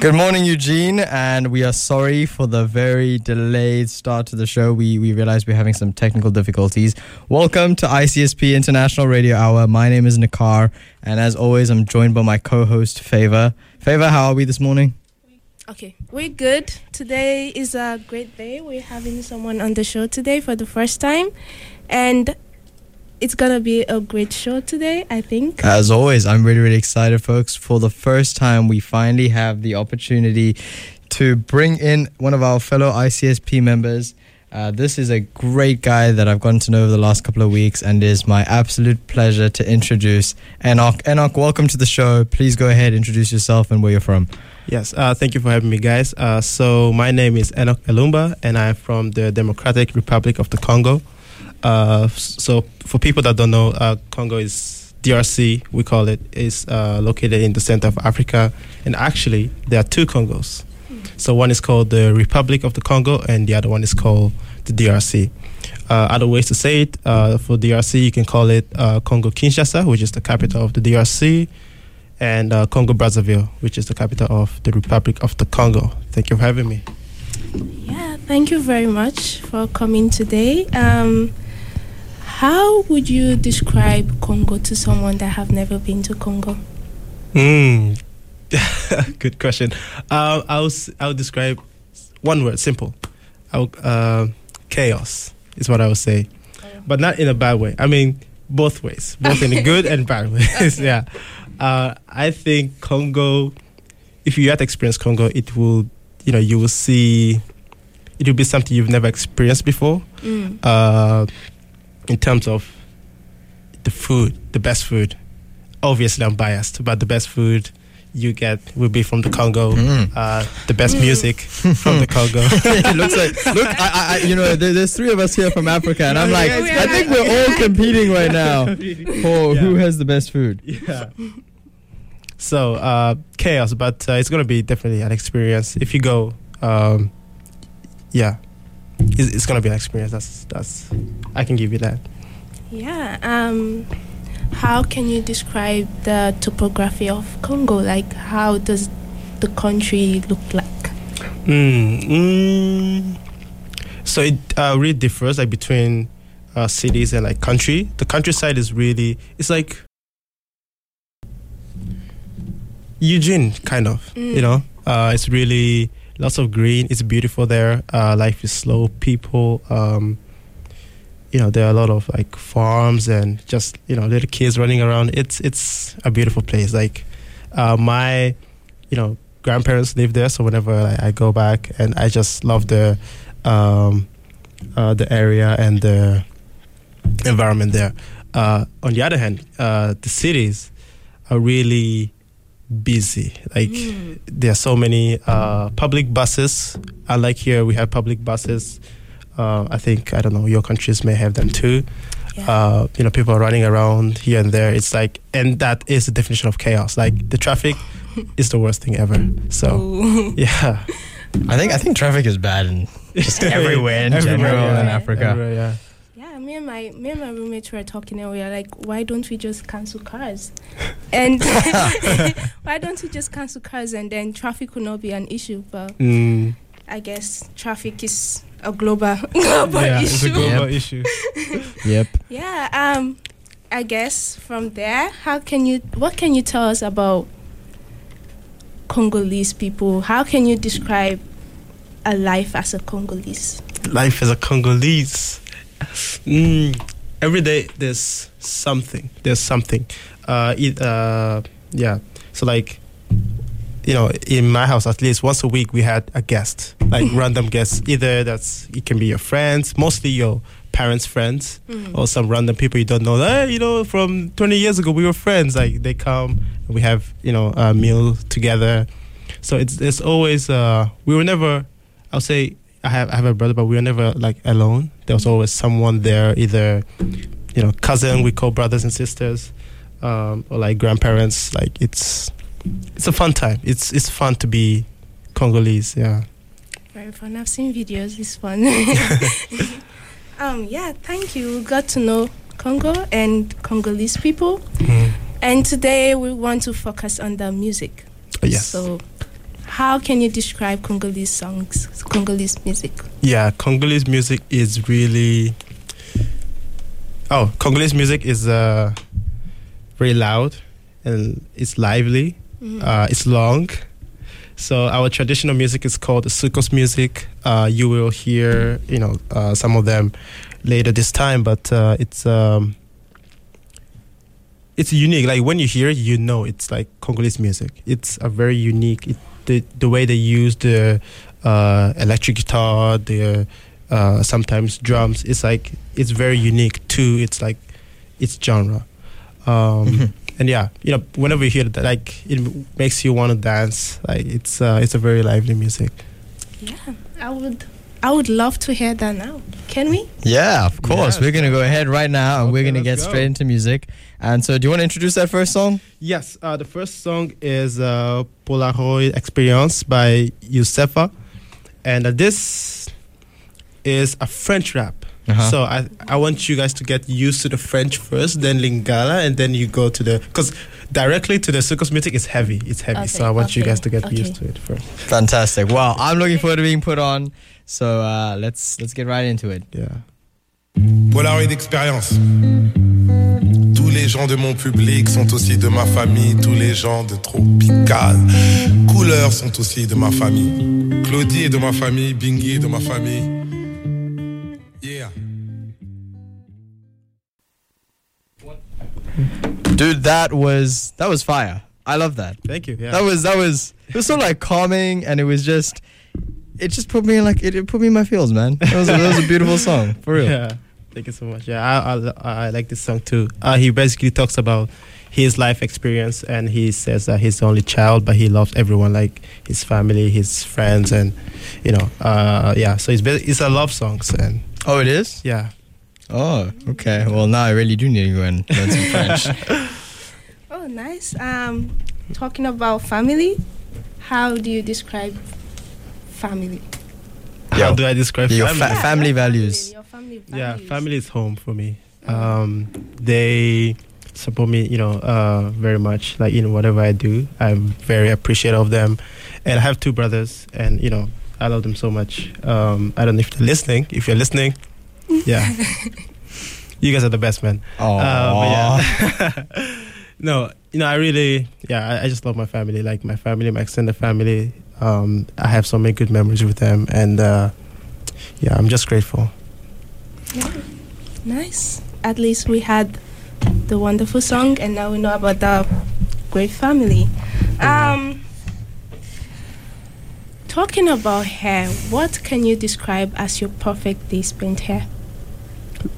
Good morning, Eugene, and we are sorry for the very delayed start to the show. We we realized we're having some technical difficulties. Welcome to ICSP International Radio Hour. My name is Nakar, and as always, I'm joined by my co-host Favor. Favor, how are we this morning? Okay, we're good. Today is a great day. We're having someone on the show today for the first time, and it's gonna be a great show today, I think. As always, I'm really, really excited, folks. For the first time, we finally have the opportunity to bring in one of our fellow ICSP members. Uh, this is a great guy that I've gotten to know over the last couple of weeks, and it is my absolute pleasure to introduce Enoch. Enoch, welcome to the show. Please go ahead, introduce yourself and where you're from. Yes, uh, thank you for having me, guys. Uh, so, my name is Enoch Elumba, and I'm from the Democratic Republic of the Congo. Uh, so for people that don't know, uh, Congo is DRC. We call it is uh, located in the center of Africa, and actually there are two Congos. So one is called the Republic of the Congo, and the other one is called the DRC. Uh, other ways to say it uh, for DRC, you can call it Congo Kinshasa, which is the capital of the DRC, and Congo Brazzaville, which is the capital of the Republic of the Congo. Thank you for having me. Yeah, thank you very much for coming today. Um, how would you describe Congo to someone that have never been to Congo? Hmm. Good question. Uh, I'll I'll describe one word, simple. I'll, uh, chaos is what I would say, but not in a bad way. I mean both ways, both in a good and bad ways. Okay. yeah. Uh, I think Congo. If you had experienced Congo, it will, you know, you will see. It will be something you've never experienced before. Mm. Uh, in terms of the food, the best food. Obviously, I'm biased, but the best food you get will be from the Congo. Mm. Uh, the best mm. music from the Congo. it looks like look, I, I, you know, there, there's three of us here from Africa, and I'm like, I think we're all competing right now for yeah. who has the best food. Yeah. So uh, chaos, but uh, it's gonna be definitely an experience if you go. Um, yeah, it's, it's gonna be an experience. That's that's I can give you that. Yeah. Um, how can you describe the topography of Congo? Like, how does the country look like? Mm, mm, so it uh, really differs, like between uh, cities and like country. The countryside is really it's like Eugene, kind of. Mm. You know, uh, it's really lots of green. It's beautiful there. Uh, life is slow. People, um, you know, there are a lot of like farms and just you know little kids running around. It's it's a beautiful place. Like uh, my, you know, grandparents live there, so whenever like, I go back, and I just love the um, uh, the area and the environment there. Uh, on the other hand, uh, the cities are really busy. Like mm. there are so many uh, public buses. Unlike here, we have public buses. Uh, I think I don't know. Your countries may have them too. Yeah. Uh, you know, people are running around here and there. It's like, and that is the definition of chaos. Like the traffic is the worst thing ever. So, Ooh. yeah. I think I think traffic is bad in just everywhere in everywhere, general yeah. in Africa. Everywhere, yeah me and my me and my roommates were talking and we were like, why don't we just cancel cars? and why don't we just cancel cars and then traffic will not be an issue? But mm. I guess traffic is a global global yeah, issue. It's a global yep. issue. yep. Yeah. Um. I guess from there, how can you? What can you tell us about Congolese people? How can you describe a life as a Congolese? Life as a Congolese. Mm, every day there's something. There's something. Uh, it, uh, yeah. So like, you know, in my house at least once a week we had a guest, like random guests. Either that's it can be your friends, mostly your parents' friends, mm. or some random people you don't know. Hey, you know, from 20 years ago we were friends. Like they come, we have you know a meal together. So it's it's always uh, we were never. I'll say I have I have a brother, but we were never like alone. There was always someone there, either you know cousin we call brothers and sisters, um, or like grandparents. Like it's it's a fun time. It's it's fun to be Congolese. Yeah. Very fun. I've seen videos. It's fun. um. Yeah. Thank you. We got to know Congo and Congolese people, mm. and today we want to focus on the music. Yes. So how can you describe Congolese songs, Congolese music? Yeah, Congolese music is really. Oh, Congolese music is uh, very loud and it's lively. Mhm. Uh, it's long. So our traditional music is called Soukous music. Uh, you will hear, you know, uh, some of them later this time, but uh, it's um, it's unique. Like when you hear it, you know it's like Congolese music. It's a very unique. It, the the way they use the uh, electric guitar, the uh, sometimes drums. It's like it's very unique to its like its genre. Um, and yeah, you know, whenever you hear that, like it makes you want to dance. Like it's uh, it's a very lively music. Yeah, I would. I would love to hear that now. Can we? Yeah, of course. Yes. we're gonna go ahead right now, and we're gonna get go. straight into music. And so, do you want to introduce that first song? Yes, uh, the first song is uh, Polaroid Experience by Youssoupha, and uh, this is a French rap. Uh-huh. So I I want you guys to get used to the French first, then Lingala, and then you go to the because directly to the soukous music is heavy. It's heavy, so I want you guys to get okay. used to it first. Fantastic. Well, I'm looking forward to being put on. So uh, let's let's get right into it. Yeah. Polaroid expérience. Tous les gens de mon public sont aussi de ma famille. Tous les gens de Tropical. Couleurs sont aussi de ma famille. Claudie est de ma famille. Bingy est de ma famille. Dude, that was that was fire. I love that. Thank you. Yeah. That was that was it was so like calming, and it was just it just put me in like it, it put me in my feels, man. That was a, that was a beautiful song for real. Yeah, thank you so much. Yeah, I I, I like this song too. Uh, he basically talks about his life experience, and he says that he's the only child, but he loves everyone, like his family, his friends, and you know, uh, yeah. So it's it's a love songs, and Oh, it is. yeah. Oh, okay. Well, now I really do need to go and learn some French. Oh, nice. Um, talking about family, how do you describe family? How Yo, do I describe your family? fa- family your values. Your family yeah, family is home for me. Um, they support me, you know, uh, very much. Like in whatever I do, I'm very appreciative of them. And I have two brothers, and you know, I love them so much. Um, I don't know if they're listening. If you're listening, yeah, you guys are the best, man. Oh, Uh, yeah. no, you know, I really, yeah, I, I just love my family. Like my family, my extended family. Um, I have so many good memories with them, and uh, yeah, I'm just grateful. Nice. At least we had the wonderful song, and now we know about the great family. Um, talking about hair, what can you describe as your perfect day spent here?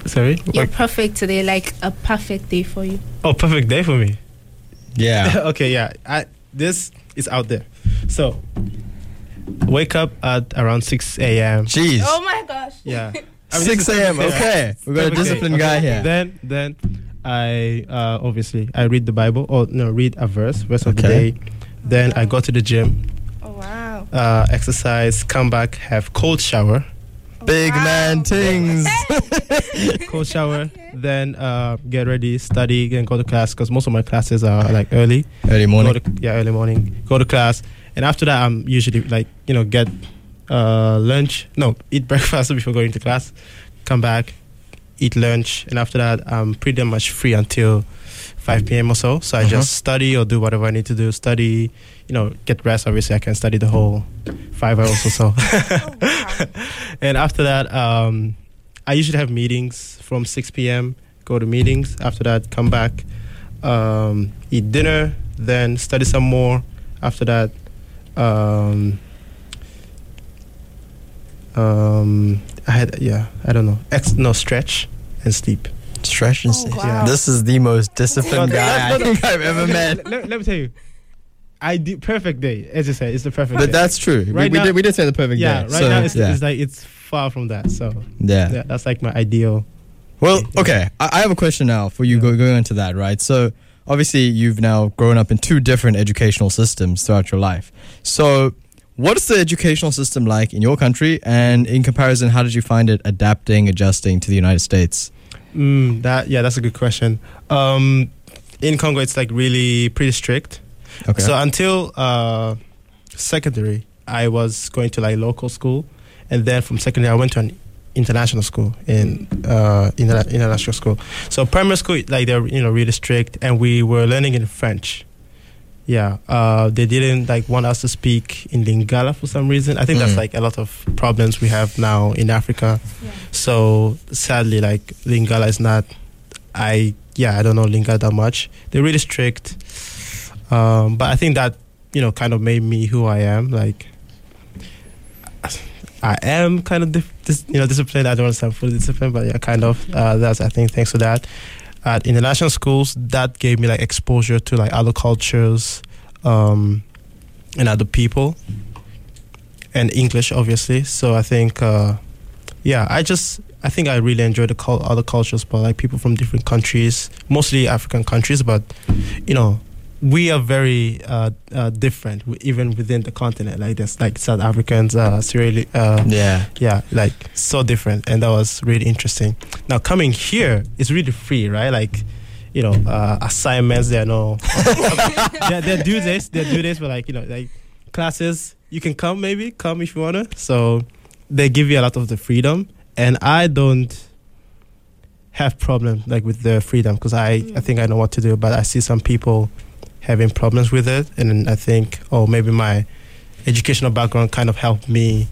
Sorry. Your Like- perfect day, like a perfect day for you. Oh, perfect day for me. yeah. okay, yeah. I this is out there. So wake up at around six a.m. Jeez. Oh my gosh. Yeah. I mean, 6 a.m. perfect day. Okay, we got a Perfect day. disciplined Okay. guy here. Then then I uh, obviously I read the Bible or no read a verse verse of the Okay. day. Then I go to the gym, Oh wow. uh, exercise, come back, have cold shower, Big Wow. man things. cold shower. Then uh, get ready, study, and go to class because most of my classes are like early. Early morning. Go to, yeah, early morning. Go to class, and after that, I'm usually like you know get uh, lunch. No, eat breakfast before going to class. Come back, eat lunch, and after that, I'm pretty much free until 5 p.m. or so. So I Uh-huh. just study or do whatever I need to do. Study, you know, get rest. Obviously, I can study the whole five hours or so. Oh, wow. and after that, um, I usually have meetings from 6 p.m. Go to meetings. After that, come back, um, eat dinner, then study some more. After that, um, um, I had yeah, I don't know, ex- no stretch and sleep. Stretch and Oh, sleep. wow. This is the most disciplined No, guy no, I think I've ever met. Let, let- let me tell you, I do perfect day. As you said, it's the perfect. But day. that's true. We- Right we, now- did, we did say the perfect yeah. day. Right so, now, it's, yeah. it's like it's far from that. So yeah. yeah, that's like my ideal. Well, Yeah. okay. I, I have a question now for you Yeah. go, going into that, right? So, obviously, you've now grown up in two different educational systems throughout your life. So, what's the educational system like in your country? And in comparison, how did you find it adapting, adjusting to the United States? Mm, that yeah, that's a good question. Um, in Congo, it's like really pretty strict. Okay. So until uh, secondary, I was going to like local school, and then from secondary, I went to an international school in uh, interna- international school. So primary school, like they're you know really strict, and we were learning in French. Yeah, uh, they didn't like want us to speak in Lingala for some reason. I think that's Mm. like a lot of problems we have now in Africa. Yeah. So sadly, like Lingala is not. I yeah, I don't know Lingala that much. They're really strict, um, but I think that you know kind of made me who I am. Like I am kind of dis- you know disciplined. I don't want to sound fully disciplined, but yeah, kind of. Uh, that's I think thanks to that. At international schools, that gave me like exposure to like other cultures, um, and other people, and English obviously. So I think. Uh, yeah, I just I think I really enjoy the cul- other cultures, but like people from different countries, mostly African countries, but you know, we are very uh, uh, different even within the continent. Like there's like South Africans, uh, Sierra uh, Yeah. yeah, like so different, and that was really interesting. Now coming here is really free, right? Like. You know, uh, assignments. There are no. are due dates. There are due dates, but like you know, like classes. You can come, maybe come if you wanna. So they give you a lot of the freedom and i don't have problem like with the freedom because I, I Mm. think i know what to do but i see some people having problems with it and i think oh maybe my educational background kind of helped me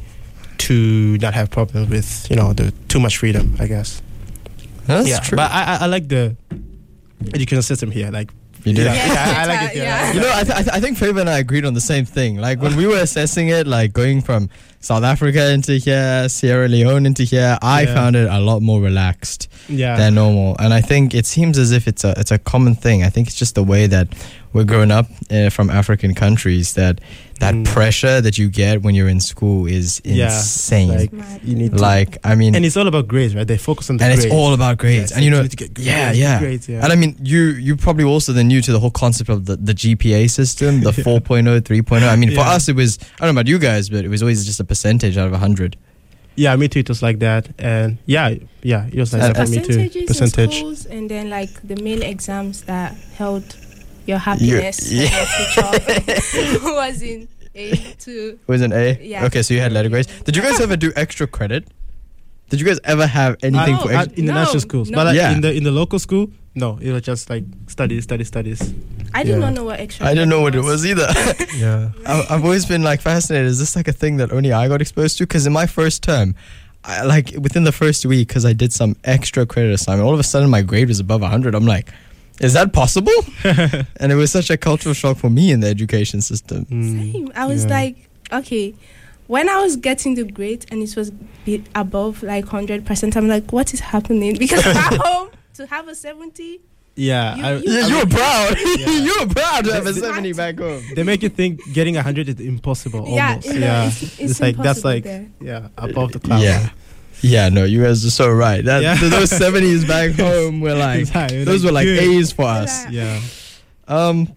to not have problems with you know the too much freedom i guess That's yeah true. but I, I i like the education system here like you did. yeah, Yeah, yeah, I like it yeah. yeah, You know, I, th- I, th- I think Favor and I agreed on the same thing. Like when we were assessing it, like going from South Africa into here, Sierra Leone into here, I Yeah. found it a lot more relaxed yeah. than normal. And I think it seems as if it's a it's a common thing. I think it's just the way that we're growing up uh, from African countries that that Mm. pressure that you get when you're in school is Yeah, insane. like Mad. you need to Like, I mean, and it's all about grades right they focus on the and grades it's all about grades. Yeah, and you know, need to get grades, yeah, yeah. grades, yeah. And I mean, you you probably also then new to the whole concept of the, the GPA system, the Yeah. 4.0, 3.0. I mean, for us, it was, I don't know about you guys, but it was always just a percentage out of 100. Yeah, me too. It was like that, and yeah, yeah, it was like And- that for me too. Percentages in Percentage. schools, and then like the main exams that held your happiness yeah. and your future was in A two. Was an A? Yeah. Okay, so you had letter grades. Did you guys ever do extra credit? Did you guys ever have anything Oh, for at, extra? in the No, national schools, no. but like Yeah. in the in the local school, no, it was just like studies, studies, studies. I did Yeah. not know what extra. I didn't know what it was either. Yeah, I- I've always been like fascinated. Is this like a thing that only I got exposed to? Because in my first term, I, like within the first week, because I did some extra credit assignment, all of a sudden my grade was above 100. I'm like, is that possible? and it was such a cultural shock for me in the education system. Mm, Same. I was yeah. like, okay. When I was getting the grade and it was be above like hundred percent, I'm like, what is happening? Because back home to have a seventy, yeah. You- I- you- Yeah, you were proud. Yeah. you were proud to have a 70 back home. they make you think getting hundred is impossible. yeah, almost. you know, yeah. it's, it's, like that's impossible like there. yeah above the cloud. Yeah. Yeah, no, you guys are so right. That Yeah. those 70s back home were like It's high, it's those were like good. A's for us. Yeah. Yeah. Um,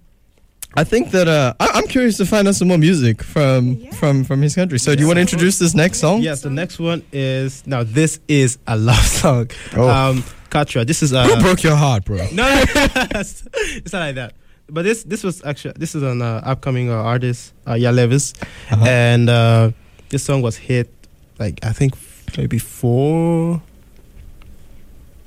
I think that uh, I- I'm curious to find out some more music from Yeah. from from his country. So, do you want to introduce this next song? Yes, the next one is now. This is a love song. Oh. Um, Katra. This is uh, Who broke your heart, bro? No, no, it's not like that. But this this was actually this is an uh, upcoming uh, artist, uh, Ya Levis, Uh-huh. and uh, this song was hit like I think maybe four.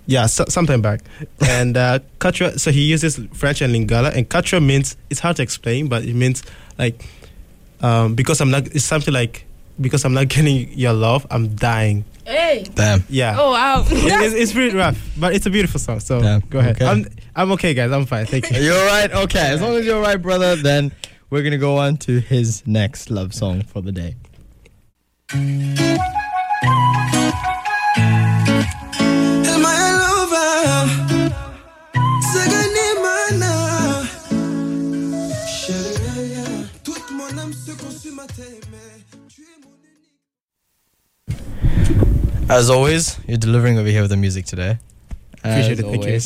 Yeah, so, sometime back, and uh, Katra. So he uses French and Lingala, and Katra means it's hard to explain, but it means like um, because I'm not. It's something like because I'm not getting your love, I'm dying. Hey. Damn. Yeah. Oh wow. It- it's, it's pretty rough, but it's a beautiful song. So Damn, go ahead. okay. I'm I'm okay, guys. I'm fine. Thank you. You're right. Okay, as long as you're right, brother, then we're gonna go on to his next love song for the day. As always, you're delivering over here with the music today. Appreciate it, thank you.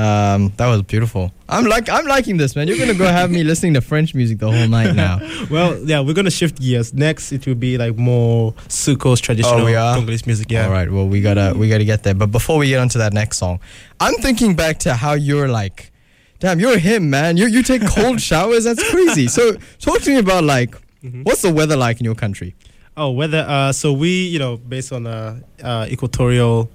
Um, that was beautiful. I'm like I'm liking this, man. You're gonna go have me listening to French music the whole night now. Well, yeah, we're gonna shift gears. Next, it will be like more soukous traditional Oh, we are? Congolese music. Yeah. All right. Well, we gotta we gotta get there. But before we get onto that next song, I'm thinking back to how you're like, damn, you're him, man. You you take cold showers. That's crazy. So talk to me about like Mhm. What's the weather like in your country? Oh, weather. Uh, so we, you know, based on a uh, equatorial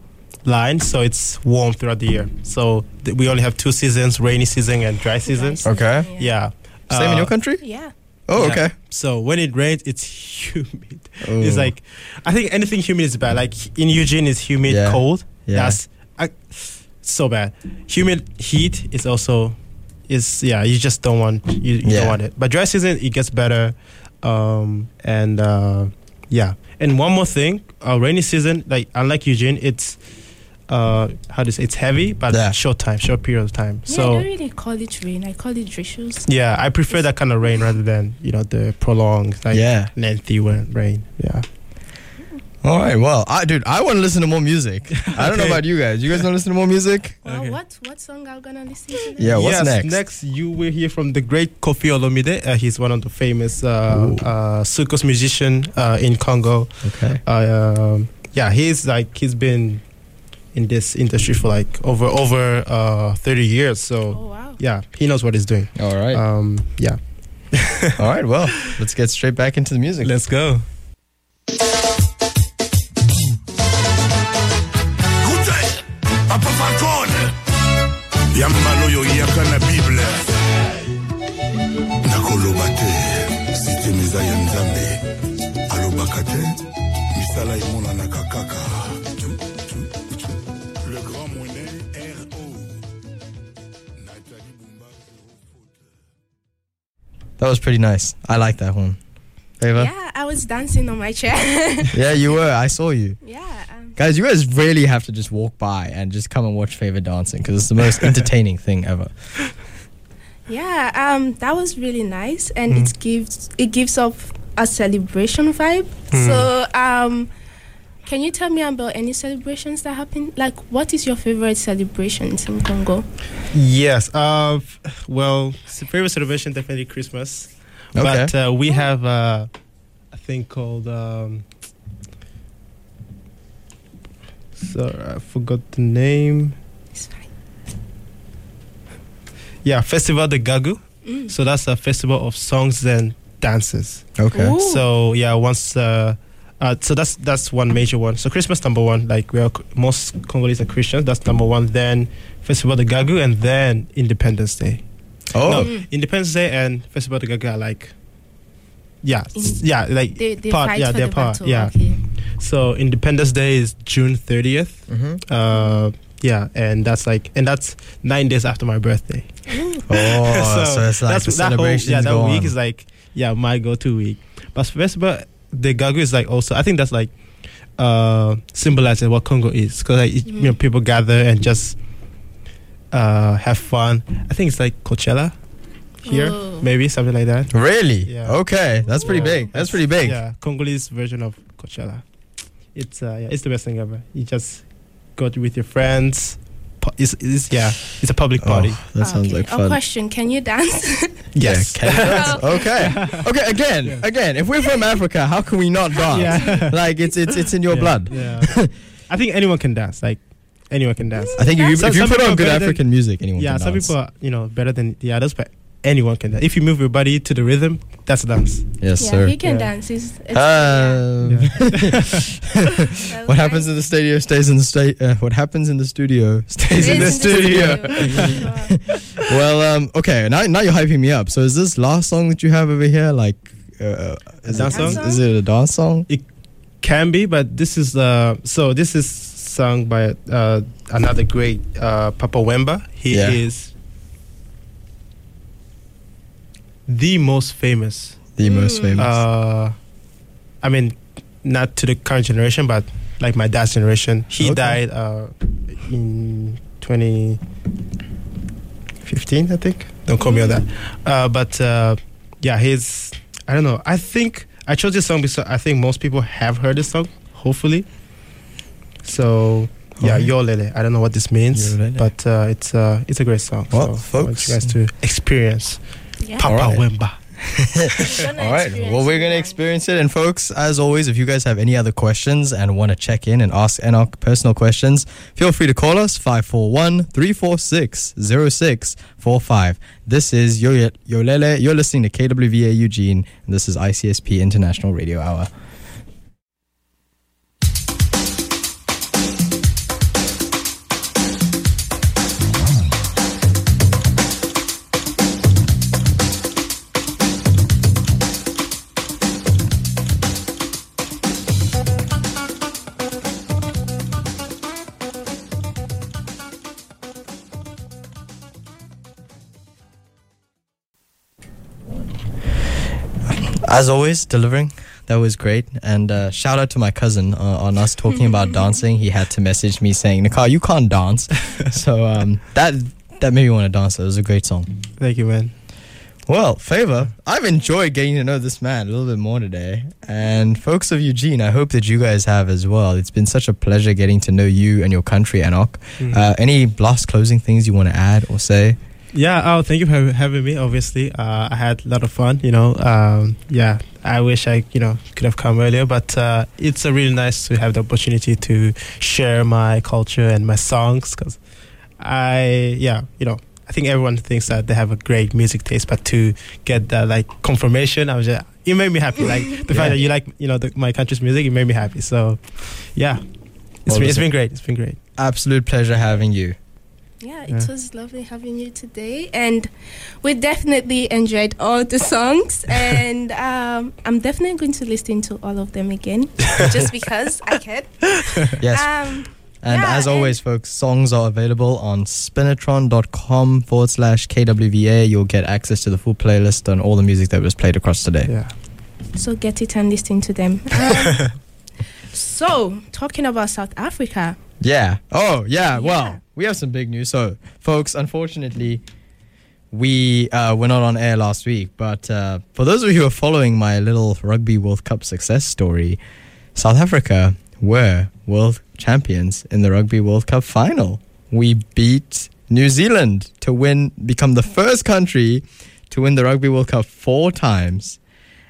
line, so it's warm throughout the year. So th- we only have two seasons: rainy season and dry season. Okay. season, Yeah. Same in Uh, your country? Yeah. Oh, yeah. okay. So when it rains, it's humid. Oh. It's like, I think anything humid is bad. Like in Eugene, it's humid, Yeah. cold. Yeah. That's I, so bad. Humid heat is also is yeah. You just don't want you, you Yeah. don't want it. But dry season it gets better, um, and uh, yeah. And one more thing, uh, rainy season like unlike Eugene, it's uh how to say it's heavy but Yeah. short time, short period of time. Yeah, I don't really call it rain. I call it drizzles. yeah, I prefer that kind of rain rather than you know the prolonged like yeah. lengthy wa- rain. Yeah. All right. Well, I dude, I want to listen to more music. I don't know Okay. about you guys. You guys want to listen to more music? Well, Okay. what what song are we gonna listen to? then? Yeah. What's yes, next? Next, you will hear from the great Koffi Olomide. Uh, he's one of the famous uh, uh, soukous musician uh, in Congo. Okay. Uh, um, yeah, he's like he's been in this industry for like over over uh, thirty years. So Oh wow. yeah, he knows what he's doing. All right. Um, yeah, All right. Well, let's get straight back into the music. let's go. Yambala oyo yaka na bible nakoloba te sisteme eza ya nzambe alobaka te misala emonanaka kaka le grand moine ro nathalie bumba That was pretty nice. I like that one. Favor? Yeah, I was dancing on my chair. Yeah, you were. I saw you. yeah. Guys, you guys really have to just walk by and just come and watch Favor dancing because it's the most entertaining thing ever. yeah. Um, that was really nice, and Mm. it gives it gives off a celebration vibe. Mm. So, um, can you tell me about any celebrations that happen? Like, what is your favorite celebrations in Congo? Yes. Uh, f- well, favorite celebration definitely Christmas, but uh, we have uh, a thing called. Um, so I forgot the name. It's fine. Yeah, Festival de Gagu. Mm. So that's a festival of songs and dances. Okay. Ooh. So yeah, once. Uh, uh, so that's that's one major one. So Christmas number one, like we are most Congolese are Christians. That's number one. Then Festival de Gagu, and then Independence Day. Oh, No, Mm. Independence Day and Festival de Gaga are like, yeah, s- yeah, like They, they part, yeah, for they're the part, battle. yeah. Okay. So Independence Day is June thirtieth. hmm Uh, yeah, and that's like, and that's nine days after my birthday. oh, so, it's like the that whole, yeah, that week on. is like, yeah, my go-to week. But Festival de Gaga is like also, I think that's like, uh, symbolizing what Congo is because like, it- you know Mhm. people gather and just uh have fun. I think it's like Coachella here, Oh. maybe something like that. really? Yeah. Okay, that's pretty big. That's pretty big. Yeah, Congolese version of Coachella. It's uh, yeah, it's the best thing ever. You just go to with your friends. It's, it's yeah, it's a public party. Oh, that sounds okay. like A question: Can you dance? yes. Yeah, can you dance? okay. Okay. Again, Yeah. again. If we're from Africa, how can we not dance? yeah. Like it's it's it's in your Yeah, blood. Yeah. I think anyone can dance. Like anyone can dance. I think if you, if you put on good better than- African music, anyone yeah, can some dance. people are you know better than the others, but anyone can dance. If you move your body to the rhythm, that's a dance. yes, yeah, sir. he can Yeah. dance. It's, it's, Um, yeah. what happens in the studio stays in the state. Uh, what happens in the studio stays in the It's studio. studio. well, um, okay. Now, now you're hyping me up. So, is this last song that you have over here like uh, is, dance it, song? is it a dance song? It can be, but this is uh so this is sung by uh another great uh Papa Wemba. He Yeah. is the most famous The most Mm. famous. Uh, I mean, not to the current generation, but like my dad's generation. He Okay. died uh, in 2015, I think. Don't call me on that. Uh, but uh, yeah, he's. I don't know. I think I chose this song because I think most people have heard this song. Hopefully. So yeah, Alright. Yo Lele. I don't know what this means, Yo but uh, it's uh, it's a great song. Well, so I want folks- you guys to experience Yeah. Papa Alright. Wemba. All right. Well, we're going to experience it. And, folks, as always, if you guys have any other questions and want to check in and ask Enoch personal questions, feel free to call us 541 346 0645. This is Yo- Yolele. You're listening to KWVA Eugene, and this is ICSP International Radio Hour. As always, delivering. That was great. And uh, shout out to my cousin uh, on us talking about dancing. He had to message me saying, Nicole, you can't dance. so um, that that made me want to dance. It was a great song. Thank you, man. Well, Favor, I've enjoyed getting to know this man a little bit more today. And folks of Eugene, I hope that you guys have as well. It's been such a pleasure getting to know you and your country, Enoch. Mhm. Uh, any last closing things you want to add or say? Yeah, oh, thank you for having me. Obviously, uh, I had a lot of fun. You know, um, yeah, I wish I, you know, could have come earlier, but uh, it's uh, really nice to have the opportunity to share my culture and my songs because I, yeah, you know, I think everyone thinks that they have a great music taste, but to get that like confirmation, I was just, it made me happy. Like the Yeah. fact that you like, you know, the, my country's music, it made me happy. So, yeah, it's Well, been, it's been great. It's been great. Absolute pleasure having you. Yeah, it Yeah. was lovely having you today, and we definitely enjoyed all the songs. and um, I'm definitely going to listen to all of them again, just because I can. Yes. Um, And Yeah, as and- always, folks, songs are available on spinitron.com forward slash KWVA. You'll get access to the full playlist and all the music that was played across today. Yeah. so get it and listen to them. Um, so talking about South Africa, Yeah. Oh, yeah. Yeah. Well, we have some big news. So, folks, unfortunately, we uh, were not on air last week. But uh, for those of you who are following my little Rugby World Cup success story, South Africa were world champions in the Rugby World Cup final. We beat New Zealand to win, become the first country to win the Rugby World Cup four times.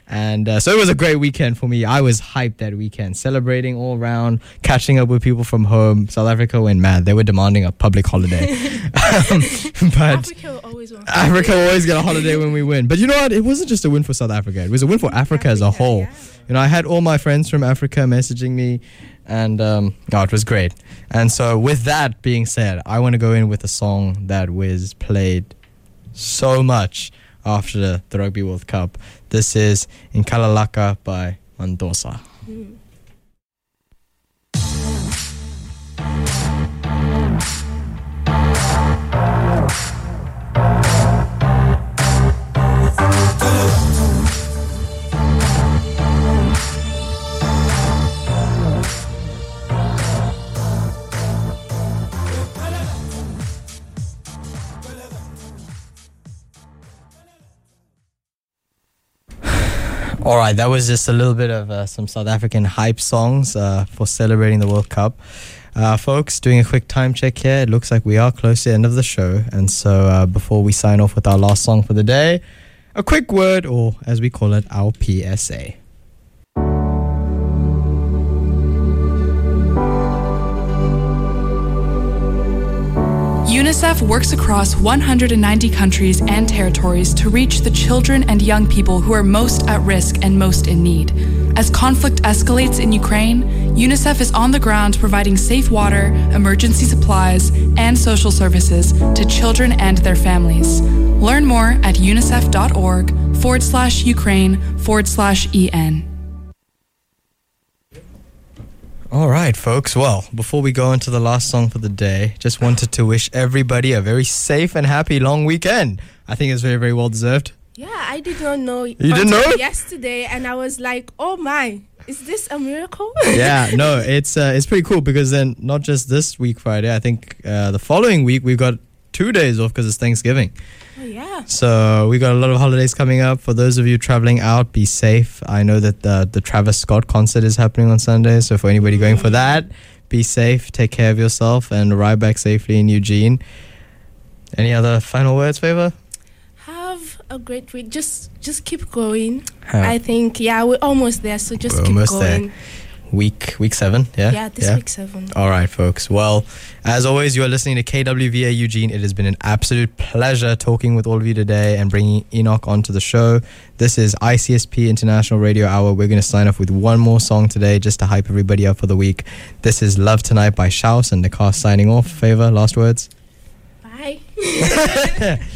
And uh, so it was a great weekend for me. I was hyped that weekend, celebrating all around, catching up with people from home. South Africa went mad. They were demanding a public holiday. um, but Africa always Africa always get a holiday when we win. But you know what? It wasn't just a win for South Africa. It was a win for Africa as a whole. yeah. You know, I had all my friends from Africa messaging me, and um, oh, it was great. And so, with that being said, I want to go in with a song that was played so much after the, the Rugby World Cup. This is Nkalakatha by Mandoza. Mm. All right, that was just a little bit of uh, some South African hype songs uh, for celebrating the World Cup. Uh, folks, doing a quick time check here. It looks like we are close to the end of the show. And so uh, before we sign off with our last song for the day, a quick word, or as we call it, our PSA. UNICEF works across 190 countries and territories to reach the children and young people who are most at risk and most in need. As conflict escalates in Ukraine, UNICEF is on the ground providing safe water, emergency supplies, and social services to children and their families. Learn more at unicef.org forward slash Ukraine forward slash EN. All right, folks. Well, before we go into the last song for the day, just wanted to wish everybody a very safe and happy long weekend. I think it's very, very well deserved. Yeah, I did not know. You didn't know? yesterday, and I was like, "Oh my, is this a miracle?" yeah, no, it's uh, it's pretty cool because then not just this week Friday, I think uh, the following week we've got two days off because it's Thanksgiving. Yeah. So we got a lot of holidays coming up. For those of you traveling out, be safe. I know that the the Travis Scott concert is happening on Sunday, so for anybody going for that, be safe, take care of yourself, and arrive back safely in Eugene. Any other final words, favor? Have a great week. Just just keep going. Huh. I think yeah, we're almost there. So just We're keep almost there. Week week seven. Yeah. Yeah, this week seven. All right, folks. Well, as always, you are listening to KWVA Eugene. It has been an absolute pleasure talking with all of you today and bringing Enoch onto the show. This is ICSP International Radio Hour. We're going to sign off with one more song today just to hype everybody up for the week. This is Love Tonight by Shouse and Nakas signing off. Favor, last words? Bye.